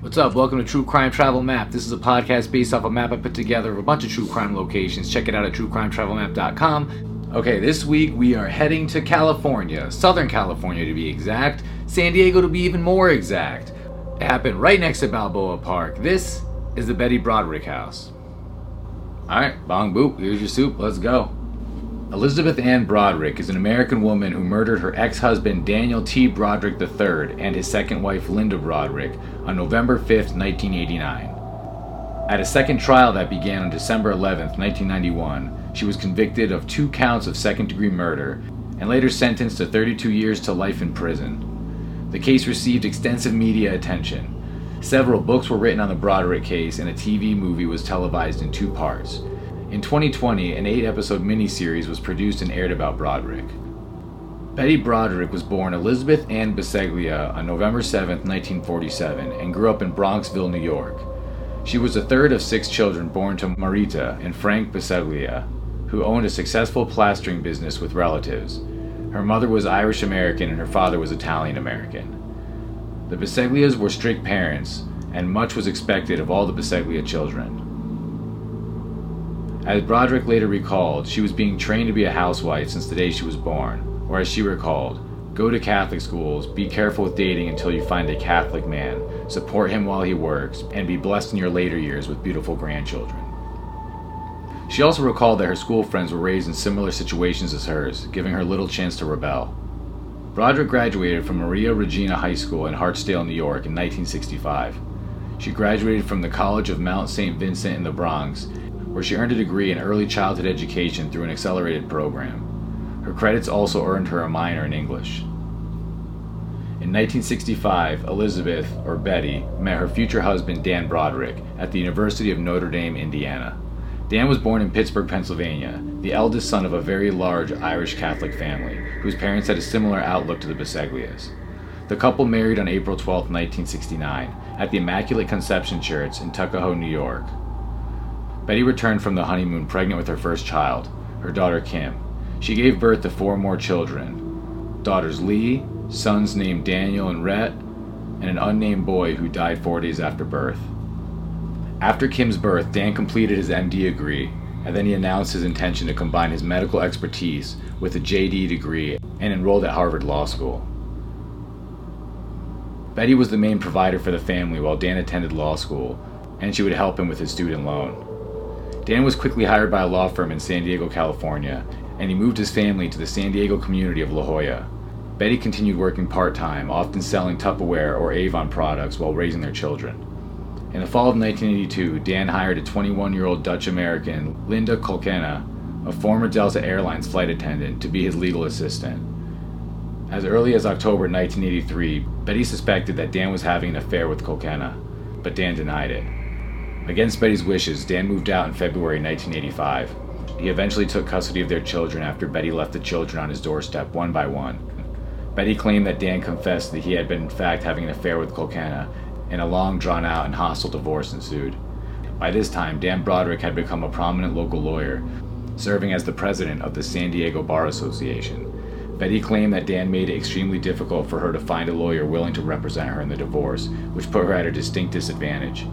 What's up? Welcome to True Crime Travel Map. This is a podcast based off a map I put together of a bunch of true crime locations. Check it out at truecrimetravelmap.com. Okay, this week we are heading to California, Southern California to be exact, San Diego to be even more exact. It happened right next to Balboa Park. This is the Betty Broderick house. Alright, bong boop, here's your soup, let's go. Elizabeth Ann Broderick is an American woman who murdered her ex husband Daniel T. Broderick III and his second wife Linda Broderick on November 5, 1989. At a second trial that began on December 11, 1991, she was convicted of two counts of second degree murder and later sentenced to 32 years to life in prison. The case received extensive media attention. Several books were written on the Broderick case, and a TV movie was televised in two parts. In 2020, an eight episode miniseries was produced and aired about Broderick. Betty Broderick was born Elizabeth Ann Bisceglia on November 7, 1947, and grew up in Bronxville, New York. She was the third of six children born to Marita and Frank Bisceglia, who owned a successful plastering business with relatives. Her mother was Irish American and her father was Italian American. The Bisceglias were strict parents, and much was expected of all the Bisceglia children. As Broderick later recalled, she was being trained to be a housewife since the day she was born, or as she recalled, go to Catholic schools, be careful with dating until you find a Catholic man, support him while he works, and be blessed in your later years with beautiful grandchildren. She also recalled that her school friends were raised in similar situations as hers, giving her little chance to rebel. Broderick graduated from Maria Regina High School in Hartsdale, New York in 1965. She graduated from the College of Mount St. Vincent in the Bronx where she earned a degree in early childhood education through an accelerated program. Her credits also earned her a minor in English. In 1965, Elizabeth, or Betty, met her future husband Dan Broderick at the University of Notre Dame, Indiana. Dan was born in Pittsburgh, Pennsylvania, the eldest son of a very large Irish Catholic family, whose parents had a similar outlook to the Bisceglias. The couple married on April 12, 1969, at the Immaculate Conception Church in Tuckahoe, New York. Betty returned from the honeymoon pregnant with her first child, her daughter Kim. She gave birth to four more children daughters Lee, sons named Daniel and Rhett, and an unnamed boy who died four days after birth. After Kim's birth, Dan completed his MD degree, and then he announced his intention to combine his medical expertise with a JD degree and enrolled at Harvard Law School. Betty was the main provider for the family while Dan attended law school, and she would help him with his student loan. Dan was quickly hired by a law firm in San Diego, California, and he moved his family to the San Diego community of La Jolla. Betty continued working part time, often selling Tupperware or Avon products while raising their children. In the fall of 1982, Dan hired a 21 year old Dutch American, Linda Kolkena, a former Delta Airlines flight attendant, to be his legal assistant. As early as October 1983, Betty suspected that Dan was having an affair with Kolkena, but Dan denied it. Against Betty's wishes, Dan moved out in February 1985. He eventually took custody of their children after Betty left the children on his doorstep one by one. Betty claimed that Dan confessed that he had been in fact having an affair with Kolkena, and a long drawn out and hostile divorce ensued. By this time, Dan Broderick had become a prominent local lawyer, serving as the president of the San Diego Bar Association. Betty claimed that Dan made it extremely difficult for her to find a lawyer willing to represent her in the divorce, which put her at a distinct disadvantage.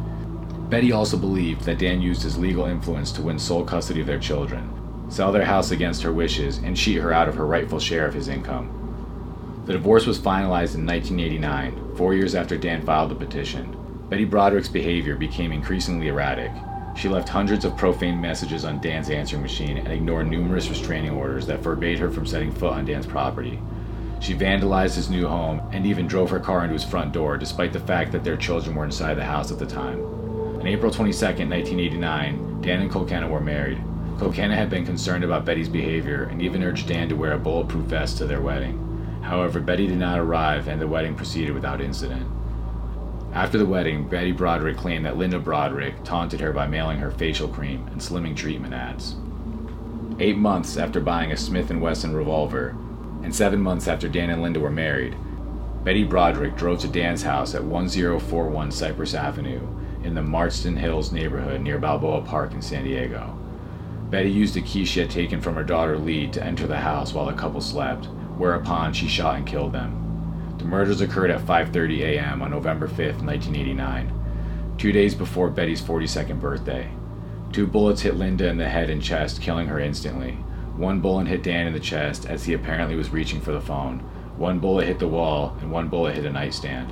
Betty also believed that Dan used his legal influence to win sole custody of their children, sell their house against her wishes, and cheat her out of her rightful share of his income. The divorce was finalized in 1989, four years after Dan filed the petition. Betty Broderick's behavior became increasingly erratic. She left hundreds of profane messages on Dan's answering machine and ignored numerous restraining orders that forbade her from setting foot on Dan's property. She vandalized his new home and even drove her car into his front door, despite the fact that their children were inside the house at the time. On April 22, 1989, Dan and Kolkena were married. Kolkena had been concerned about Betty's behavior and even urged Dan to wear a bulletproof vest to their wedding. However, Betty did not arrive and the wedding proceeded without incident. After the wedding, Betty Broderick claimed that Linda Broderick taunted her by mailing her facial cream and slimming treatment ads. Eight months after buying a Smith & Wesson revolver, and seven months after Dan and Linda were married, Betty Broderick drove to Dan's house at 1041 Cypress Avenue in the Marston Hills neighborhood near Balboa Park in San Diego. Betty used a key she had taken from her daughter Lee to enter the house while the couple slept, whereupon she shot and killed them. The murders occurred at 5:30 a.m. on November 5, 1989, 2 days before Betty's 42nd birthday. Two bullets hit Linda in the head and chest, killing her instantly. One bullet hit Dan in the chest as he apparently was reaching for the phone. One bullet hit the wall, and one bullet hit a nightstand.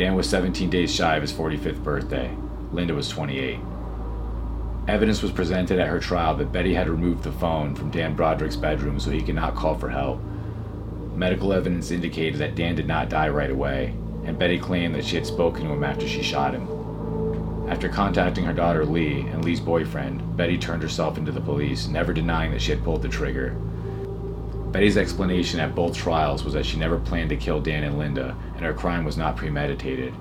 Dan was 17 days shy of his 45th birthday. Linda was 28. Evidence was presented at her trial that Betty had removed the phone from Dan Broderick's bedroom so he could not call for help. Medical evidence indicated that Dan did not die right away, and Betty claimed that she had spoken to him after she shot him. After contacting her daughter Lee and Lee's boyfriend, Betty turned herself into the police, never denying that she had pulled the trigger. Betty's explanation at both trials was that she never planned to kill Dan and Linda, and her crime was not premeditated.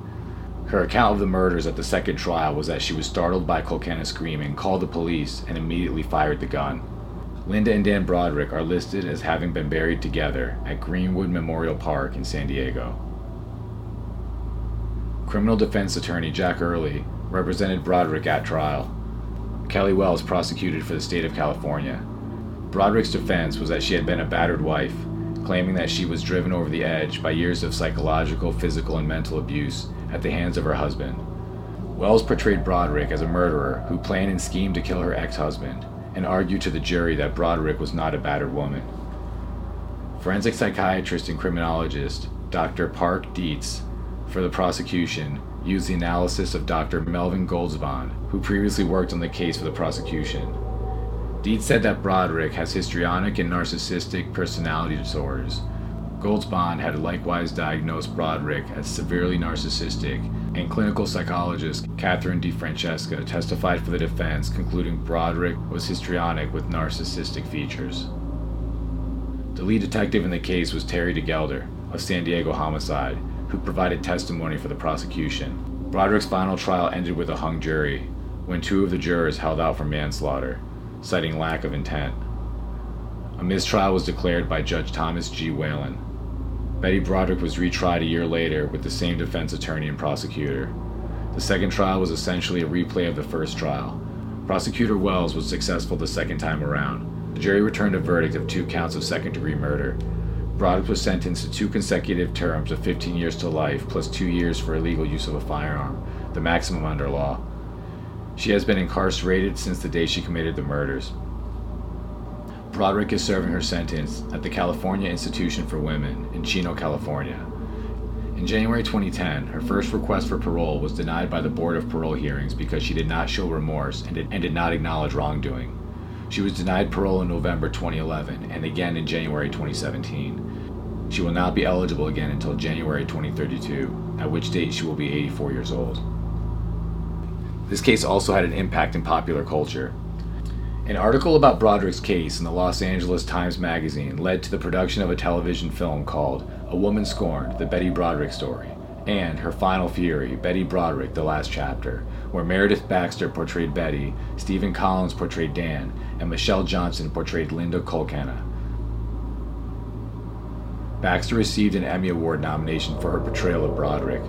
Her account of the murders at the second trial was that she was startled by Kolkena screaming, called the police, and immediately fired the gun. Linda and Dan Broderick are listed as having been buried together at Greenwood Memorial Park in San Diego. Criminal defense attorney Jack Earley represented Broderick at trial. Kelly Wells prosecuted for the state of California. Broderick's defense was that she had been a battered wife, claiming that she was driven over the edge by years of psychological, physical, and mental abuse at the hands of her husband. Wells portrayed Broderick as a murderer who planned and schemed to kill her ex husband, and argued to the jury that Broderick was not a battered woman. Forensic psychiatrist and criminologist Dr. Park Dietz, for the prosecution, used the analysis of Dr. Melvin Goldzband, who previously worked on the case for the prosecution. Dietz said that Broderick has histrionic and narcissistic personality disorders. Goldzband had likewise diagnosed Broderick as severely narcissistic, and clinical psychologist Catherine DeFrancesca testified for the defense, concluding Broderick was histrionic with narcissistic features. The lead detective in the case was Terry DeGelder of San Diego Homicide, who provided testimony for the prosecution. Broderick's final trial ended with a hung jury, when two of the jurors held out for manslaughter, citing lack of intent. A mistrial was declared by Judge Thomas G. Whelan. Betty Broderick was retried a year later with the same defense attorney and prosecutor. The second trial was essentially a replay of the first trial. Prosecutor Wells was successful the second time around. The jury returned a verdict of two counts of second degree murder. Broderick was sentenced to two consecutive terms of 15 years to life plus two years for illegal use of a firearm, the maximum under law. She has been incarcerated since the day she committed the murders. Broderick is serving her sentence at the California Institution for Women in Chino, California. In January 2010, her first request for parole was denied by the Board of Parole Hearings because she did not show remorse and did, and did not acknowledge wrongdoing. She was denied parole in November 2011 and again in January 2017. She will not be eligible again until January 2032, at which date she will be 84 years old. This case also had an impact in popular culture. An article about Broderick's case in the Los Angeles Times Magazine led to the production of a television film called A Woman Scorned The Betty Broderick Story, and Her Final Fury Betty Broderick The Last Chapter, where Meredith Baxter portrayed Betty, Stephen Collins portrayed Dan, and Michelle Johnson portrayed Linda Kolkena. Baxter received an Emmy Award nomination for her portrayal of Broderick.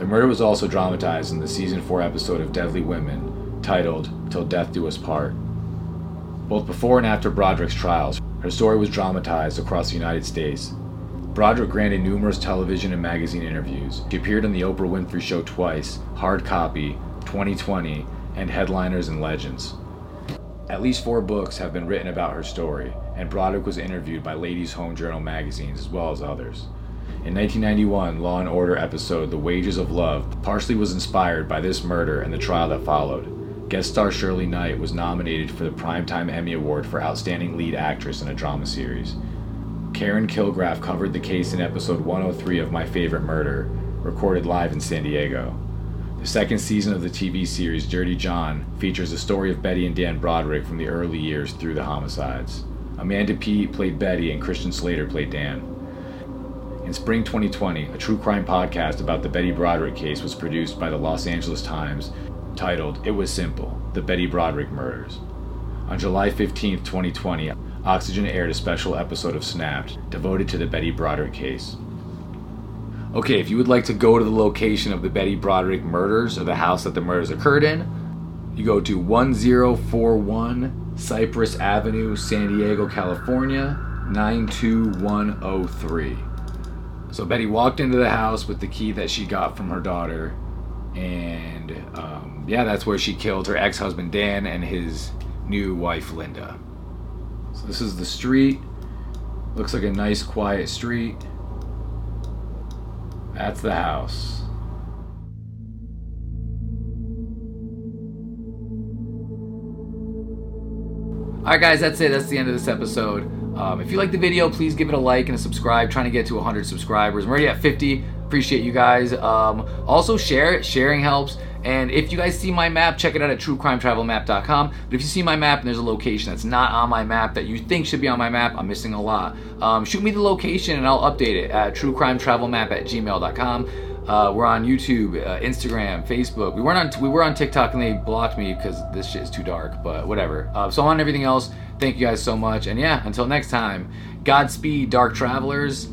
The murder was also dramatized in the season 4 episode of Deadly Women, titled Till Death Do Us Part. Both before and after Broderick's trials, her story was dramatized across the United States. Broderick granted numerous television and magazine interviews. She appeared on The Oprah Winfrey Show twice, Hard Copy, 2020, and Headliners and Legends. At least four books have been written about her story, and Broderick was interviewed by Ladies Home Journal magazines as well as others. In 1991, Law and Order episode The Wages of Love partially was inspired by this murder and the trial that followed. Guest star Shirley Knight was nominated for the Primetime Emmy Award for Outstanding Lead Actress in a Drama Series. Karen Kilgariff covered the case in episode 103 of My Favorite Murder, recorded live in San Diego. The second season of the TV series Dirty John features the story of Betty and Dan Broderick from the early years through the homicides. Amanda Peet played Betty and Christian Slater played Dan. In spring 2020, a true crime podcast about the Betty Broderick case was produced by the Los Angeles Times titled It Was Simple The Betty Broderick Murders. On July 15, 2020, Oxygen aired a special episode of Snapped devoted to the Betty Broderick case. Okay, if you would like to go to the location of the Betty Broderick murders or the house that the murders occurred in, you go to 1041 Cypress Avenue, San Diego, California, 92103. So Betty walked into the house with the key that she got from her daughter, and um, yeah, that's where she killed her ex-husband Dan and his new wife Linda. So this is the street. Looks like a nice, quiet street. That's the house. Alright, guys, that's it. That's the end of this episode. Um, if you like the video, please give it a like and a subscribe. Trying to get to 100 subscribers. I'm already at 50. Appreciate you guys. Um, also, share it. Sharing helps. And if you guys see my map, check it out at truecrimetravelmap.com. But if you see my map and there's a location that's not on my map that you think should be on my map, I'm missing a lot. Um, shoot me the location and I'll update it at truecrimetravelmap at gmail.com. Uh, we're on YouTube, uh, Instagram, Facebook. We weren't on we were on TikTok and they blocked me because this shit is too dark. But whatever. Uh, so on everything else. Thank you guys so much. And yeah, until next time, Godspeed, Dark Travelers.